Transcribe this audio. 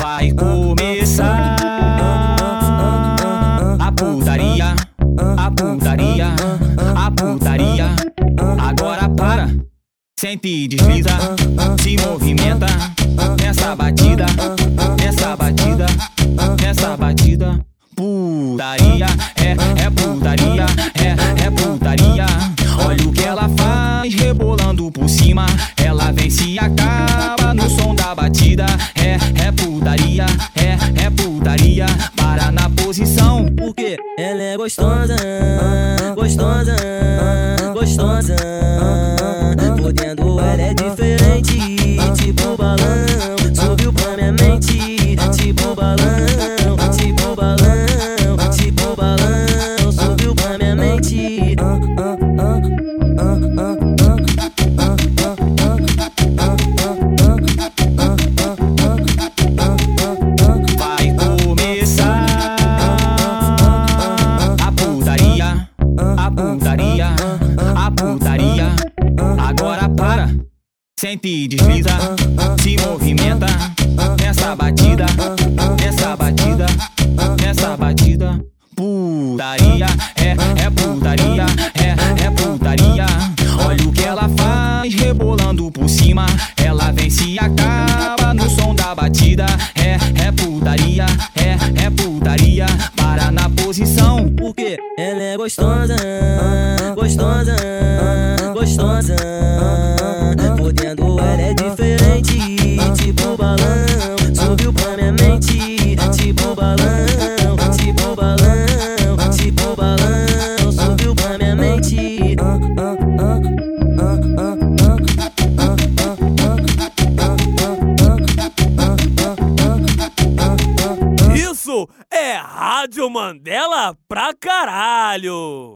Vai começar a putaria, a putaria, a putaria. Agora para, sente e desliza, se movimenta nessa batida, nessa batida, nessa batida. Putaria, é, é putaria, é, é putaria. Olha o que ela faz, por cima. Ela vem se acaba no som da batida. É, é putaria, é, é putaria. Para na posição, Porque ela é gostosa, gostosa, gostosa. Por dentro ela é diferente, sente e desliza, se movimenta nessa batida, nessa batida, nessa batida. Putaria, é, é putaria, é, é putaria. Olha o que ela faz, rebolando por cima. Ela vem se acaba no som da batida. É, é putaria, é, é putaria. Para na posição. Porque ela é gostosa, gostosa, gostosa. Dentro ela é diferente, tipo balão. Subiu pra minha mente, tipo balão, tipo balão, tipo balão. Subiu pra minha mente. Isso é Rádio Mandela pra caralho!